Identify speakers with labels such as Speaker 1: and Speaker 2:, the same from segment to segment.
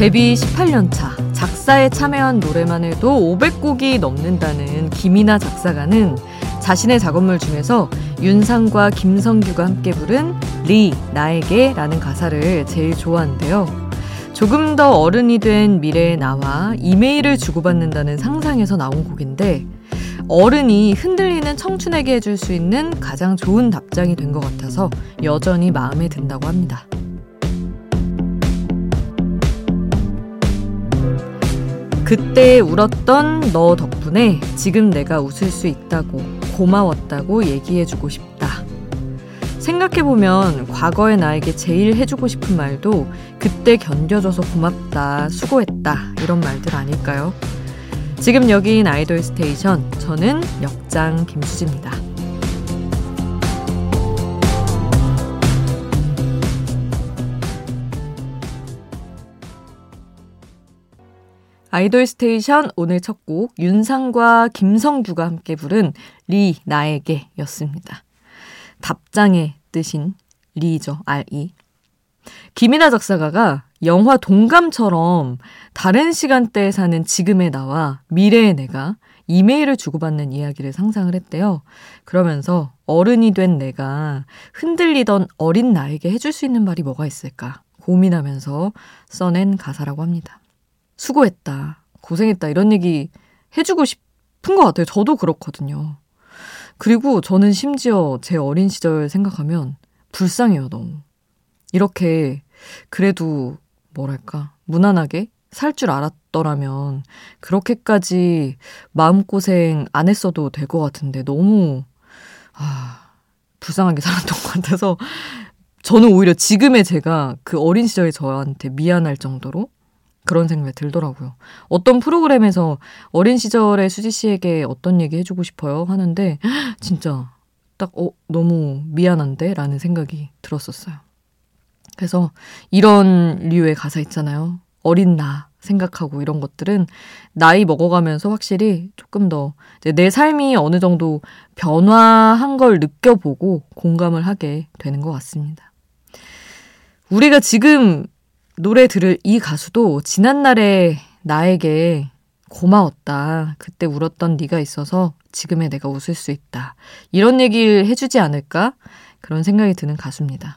Speaker 1: 데뷔 18년 차 작사에 참여한 노래만 해도 500곡이 넘는다는 김이나 작사가는 자신의 작업물 중에서 윤상과 김성규가 함께 부른 Re 나에게 라는 가사를 제일 좋아하는데요. 조금 더 어른이 된 미래의 나와 이메일을 주고받는다는 상상에서 나온 곡인데 어른이 흔들리는 청춘에게 해줄 수 있는 가장 좋은 답장이 된 것 같아서 여전히 마음에 든다고 합니다. 그때 울었던 너 덕분에 지금 내가 웃을 수 있다고 고마웠다고 얘기해주고 싶다. 생각해보면 과거의 나에게 제일 해주고 싶은 말도 그때 견뎌줘서 고맙다, 수고했다, 이런 말들 아닐까요? 지금 여기인 아이돌 스테이션, 저는 역장 김수지입니다. 아이돌 스테이션 오늘 첫 곡 윤상과 김성규가 함께 부른 Re 나에게 였습니다. 답장의 뜻인 Re죠. R-E. 김이나 작사가가 영화 동감처럼 다른 시간대에 사는 지금의 나와 미래의 내가 이메일을 주고받는 이야기를 상상을 했대요. 그러면서 어른이 된 내가 흔들리던 어린 나에게 해줄 수 있는 말이 뭐가 있을까 고민하면서 써낸 가사라고 합니다. 수고했다, 고생했다 이런 얘기 해주고 싶은 것 같아요. 저도 그렇거든요. 그리고 저는 심지어 제 어린 시절 생각하면 불쌍해요, 너무. 이렇게 그래도 뭐랄까 무난하게 살 줄 알았더라면 그렇게까지 마음고생 안 했어도 될 것 같은데 너무 아 불쌍하게 살았던 것 같아서 저는 오히려 지금의 제가 그 어린 시절의 저한테 미안할 정도로 그런 생각이 들더라고요. 어떤 프로그램에서 어린 시절의 수지 씨에게 어떤 얘기 해주고 싶어요 하는데 진짜 딱 어, 너무 미안한데 라는 생각이 들었었어요. 그래서 이런 류의 가사 있잖아요. 어린 나 생각하고 이런 것들은 나이 먹어가면서 확실히 조금 더 내 삶이 어느 정도 변화한 걸 느껴보고 공감을 하게 되는 것 같습니다. 우리가 지금 노래 들을 이 가수도 지난날에 나에게 고마웠다. 그때 울었던 네가 있어서 지금의 내가 웃을 수 있다. 이런 얘기를 해주지 않을까? 그런 생각이 드는 가수입니다.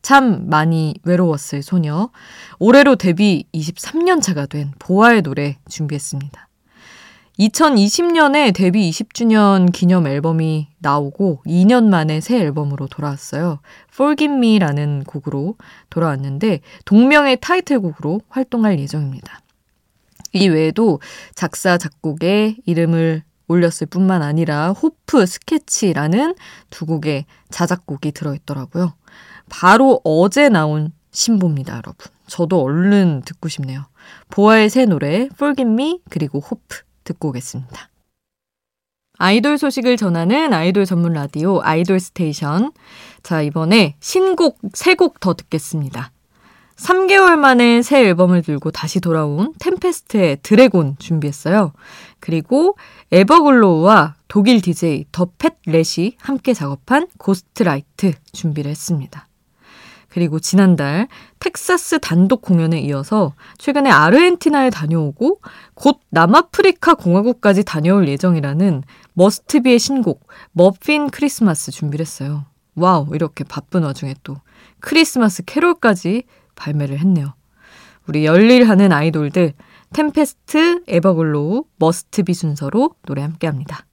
Speaker 1: 참 많이 외로웠을 소녀. 올해로 데뷔 23년 차가 된 보아의 노래 준비했습니다. 2020년에 데뷔 20주년 기념 앨범이 나오고 2년 만에 새 앨범으로 돌아왔어요. Forgive Me라는 곡으로 돌아왔는데 동명의 타이틀곡으로 활동할 예정입니다. 이 외에도 작사, 작곡에 이름을 올렸을 뿐만 아니라 호프, 스케치라는 두 곡의 자작곡이 들어있더라고요. 바로 어제 나온 신보입니다, 여러분. 저도 얼른 듣고 싶네요. 보아의 새 노래 Forgive Me 그리고 Hope 듣고 오겠습니다. 아이돌 소식을 전하는 아이돌 전문 라디오 아이돌 스테이션. 자, 이번에 신곡 3곡 더 듣겠습니다. 3개월 만에 새 앨범을 들고 다시 돌아온 템페스트의 Dragon 준비했어요. 그리고 에버글로우와 독일 DJ 더팻랫이 함께 작업한 Ghost Light 준비를 했습니다. 그리고 지난달 텍사스 단독 공연에 이어서 최근에 아르헨티나에 다녀오고 곧 남아프리카 공화국까지 다녀올 예정이라는 머스트비의 신곡 Muffin Christmas 준비를 했어요. 와우, 이렇게 바쁜 와중에 또 크리스마스 캐롤까지 발매를 했네요. 우리 열일하는 아이돌들 템페스트, 에버글로우, 머스트비 순서로 노래 함께 합니다.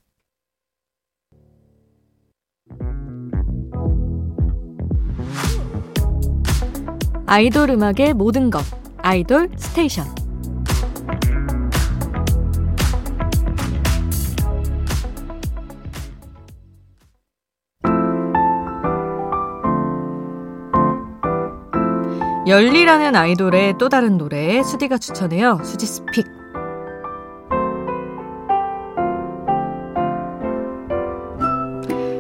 Speaker 1: 아이돌 음악의 모든 것 아이돌 스테이션 열리라는 아이돌의 또 다른 노래 수디가 추천해요. 수지's Pick.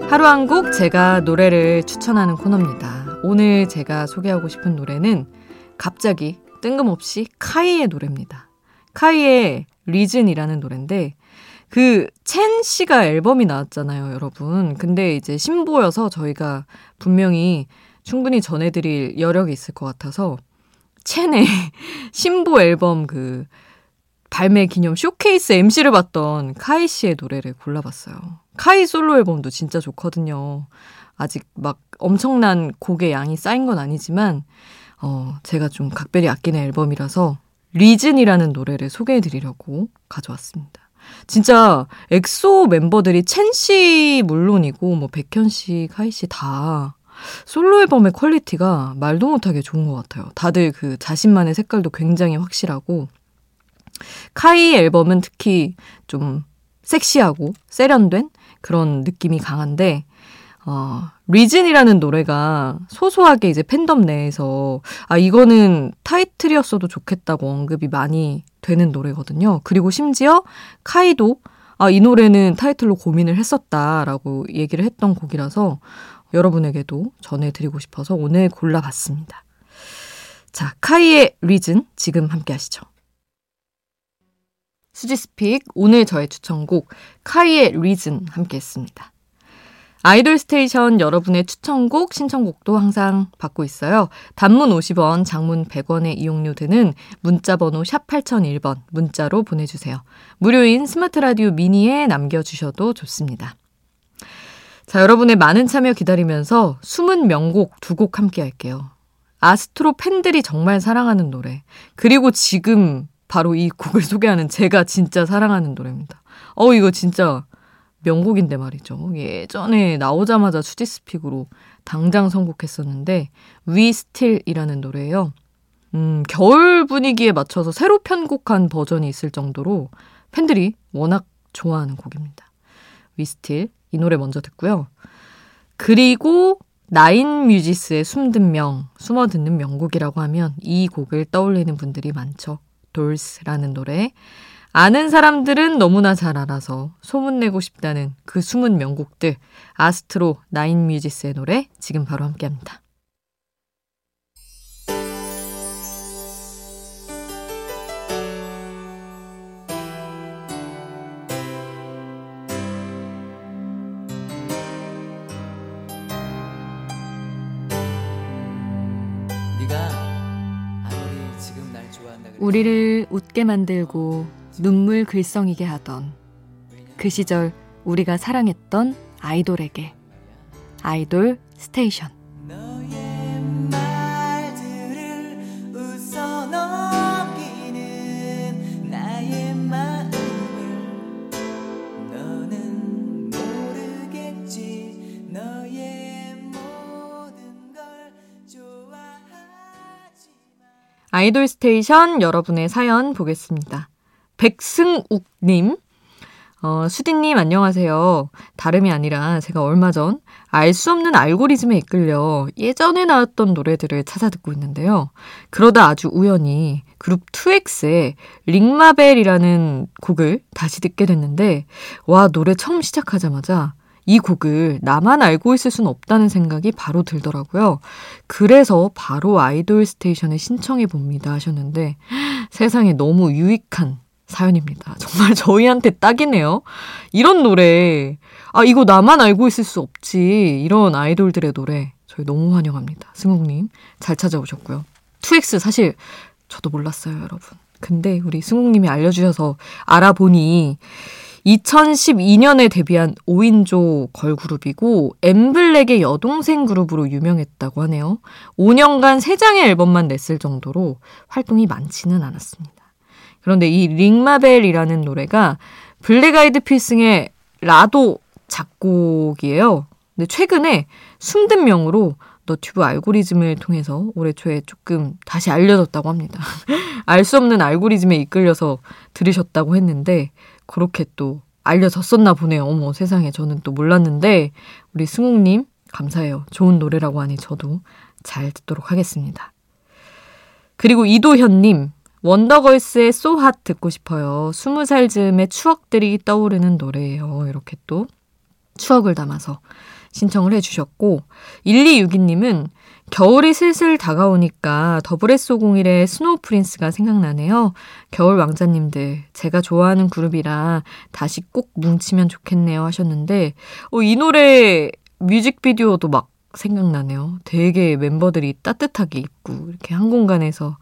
Speaker 1: 하루 한 곡 제가 노래를 추천하는 코너입니다. 오늘 제가 소개하고 싶은 노래는 갑자기 뜬금없이 카이의 노래입니다. 카이의 Reason이라는 노래인데 그 첸 씨가 앨범이 나왔잖아요, 여러분. 근데 이제 신보여서 저희가 분명히 충분히 전해드릴 여력이 있을 것 같아서 첸의 신보 앨범 그 발매 기념 쇼케이스 MC를 봤던 카이 씨의 노래를 골라봤어요. 카이 솔로 앨범도 진짜 좋거든요. 아직 막 엄청난 곡의 양이 쌓인 건 아니지만, 어, 제가 좀 각별히 아끼는 앨범이라서 Reason이라는 노래를 소개해 드리려고 가져왔습니다. 진짜 엑소 멤버들이 첸 씨 물론이고 뭐 백현 씨, 카이 씨 다 솔로 앨범의 퀄리티가 말도 못하게 좋은 것 같아요. 다들 그 자신만의 색깔도 굉장히 확실하고 카이 앨범은 특히 좀 섹시하고 세련된 그런 느낌이 강한데 어, Reason이라는 노래가 소소하게 이제 팬덤 내에서 아 이거는 타이틀이었어도 좋겠다고 언급이 많이 되는 노래거든요. 그리고 심지어 카이도 아 이 노래는 타이틀로 고민을 했었다라고 얘기를 했던 곡이라서 여러분에게도 전해드리고 싶어서 오늘 골라봤습니다. 자, 카이의 Reason 지금 함께 하시죠. 수지's Pick 오늘 저의 추천곡 카이의 Reason 함께 했습니다. 아이돌 스테이션 여러분의 추천곡, 신청곡도 항상 받고 있어요. 단문 50원, 장문 100원의 이용료 드는 문자번호 샵 8001번 문자로 보내주세요. 무료인 스마트라디오 미니에 남겨주셔도 좋습니다. 자, 여러분의 많은 참여 기다리면서 숨은 명곡 두 곡 함께 할게요. 아스트로 팬들이 정말 사랑하는 노래. 그리고 지금 바로 이 곡을 소개하는 제가 진짜 사랑하는 노래입니다. 어, 이거 진짜 명곡인데 말이죠. 예전에 나오자마자 수지스픽으로 당장 선곡했었는데 Still이라는 노래예요. 음, 겨울 분위기에 맞춰서 새로 편곡한 버전이 있을 정도로 팬들이 워낙 좋아하는 곡입니다. Still 이 노래 먼저 듣고요. 그리고 나인 뮤지스의 숨든 명, 숨어 듣는 명곡이라고 하면 이 곡을 떠올리는 분들이 많죠. 돌스라는 노래. 아는 사람들은 너무나 잘 알아서 소문내고 싶다는 그 숨은 명곡들 아스트로 나인 뮤지스의 노래 지금 바로 함께합니다. 우리를 웃게 만들고 눈물 글썽이게 하던 그 시절 우리가 사랑했던 아이돌에게. 아이돌 스테이션. 아이돌 스테이션 여러분의 사연 보겠습니다. 백승욱님, 어, 수디님 안녕하세요. 다름이 아니라 제가 얼마 전 알 수 없는 알고리즘에 이끌려 예전에 나왔던 노래들을 찾아 듣고 있는데요. 그러다 아주 우연히 그룹 2X의 링마벨이라는 곡을 다시 듣게 됐는데, 와, 노래 처음 시작하자마자 이 곡을 나만 알고 있을 순 없다는 생각이 바로 들더라고요. 그래서 바로 아이돌 스테이션에 신청해 봅니다 하셨는데, 세상에 너무 유익한 사연입니다. 정말 저희한테 딱이네요. 이런 노래, 아, 이거 나만 알고 있을 수 없지. 이런 아이돌들의 노래, 저희 너무 환영합니다. 승욱님, 잘 찾아오셨고요. 2X 사실 저도 몰랐어요, 여러분. 근데 우리 승욱님이 알려주셔서 알아보니 2012년에 데뷔한 5인조 걸그룹이고 엠블랙의 여동생 그룹으로 유명했다고 하네요. 5년간 3장의 앨범만 냈을 정도로 활동이 많지는 않았습니다. 그런데 이 Ring My Bell이라는 노래가 블랙 아이드 필승의 라도 작곡이에요. 근데 최근에 숨듣명으로 너튜브 알고리즘을 통해서 올해 초에 조금 다시 알려졌다고 합니다. 알 수 없는 알고리즘에 이끌려서 들으셨다고 했는데 그렇게 또 알려졌었나 보네요. 어머 세상에 저는 또 몰랐는데 우리 승욱님 감사해요. 좋은 노래라고 하니 저도 잘 듣도록 하겠습니다. 그리고 이도현님 원더걸스의 So Hot 듣고 싶어요. 스무 살 즈음의 추억들이 떠오르는 노래예요. 이렇게 또 추억을 담아서 신청을 해주셨고 1262님은 겨울이 슬슬 다가오니까 더블S501의 Snow Prince가 생각나네요. 겨울 왕자님들, 제가 좋아하는 그룹이라 다시 꼭 뭉치면 좋겠네요 하셨는데, 어, 이 노래 뮤직비디오도 막 생각나네요. 되게 멤버들이 따뜻하게 입고 이렇게 한 공간에서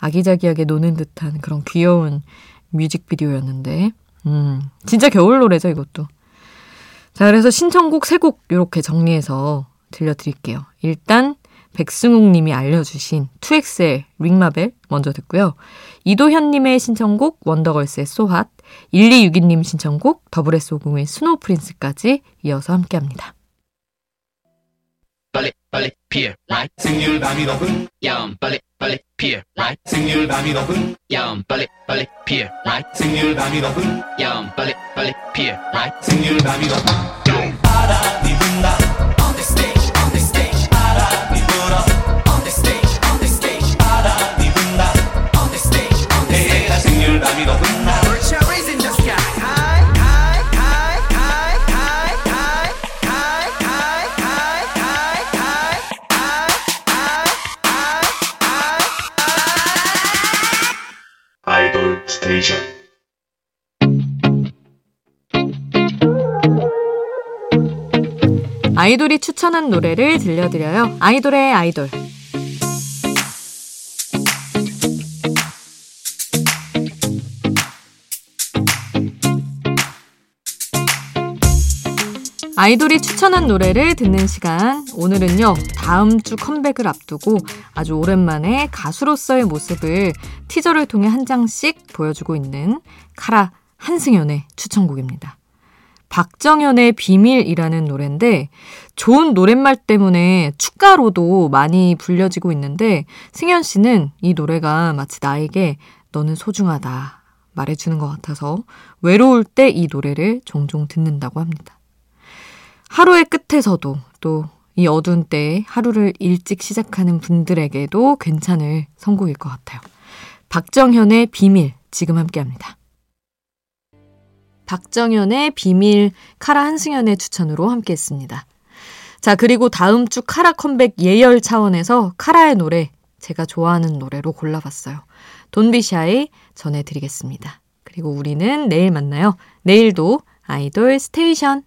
Speaker 1: 아기자기하게 노는 듯한 그런 귀여운 뮤직비디오였는데, 음, 진짜 겨울 노래죠, 이것도. 자, 그래서 신청곡 세 곡 이렇게 정리해서 들려드릴게요. 일단, 백승욱 님이 알려주신 2X의 링마벨 먼저 듣고요. 이도현 님의 신청곡 원더걸스의 소핫, 1262님 신청곡 더블S501의 스노우 프린스까지 이어서 함께 합니다. bullet pier right. Single dami dopun yum bullet bullet pier right. Single dami dopun yum bullet bullet pier right. Single dami dopun yum bullet bullet pier right. Single dami dopun para di on the stage on the stage para di bunda on the stage on the stage para di bunda on the stage on the stage single dami dopun 아이돌이 추천한 노래를 들려드려요. 아이돌의 아이돌. 아이돌이 추천한 노래를 듣는 시간. 오늘은요, 다음 주 컴백을 앞두고 아주 오랜만에 가수로서의 모습을 티저를 통해 한 장씩 보여주고 있는 카라 한승연의 추천곡입니다. 박정현의 비밀이라는 노래인데 좋은 노랫말 때문에 축가로도 많이 불려지고 있는데 승현 씨는 이 노래가 마치 나에게 너는 소중하다 말해주는 것 같아서 외로울 때 이 노래를 종종 듣는다고 합니다. 하루의 끝에서도 또 이 어두운 때에 하루를 일찍 시작하는 분들에게도 괜찮을 선곡일 것 같아요. 박정현의 비밀 지금 함께 합니다. 박정현의 비밀 카라 한승연의 추천으로 함께 했습니다. 자, 그리고 다음 주 카라 컴백 예열 차원에서 카라의 노래 제가 좋아하는 노래로 골라봤어요. Don't Be Shy 전해드리겠습니다. 그리고 우리는 내일 만나요. 내일도 아이돌 스테이션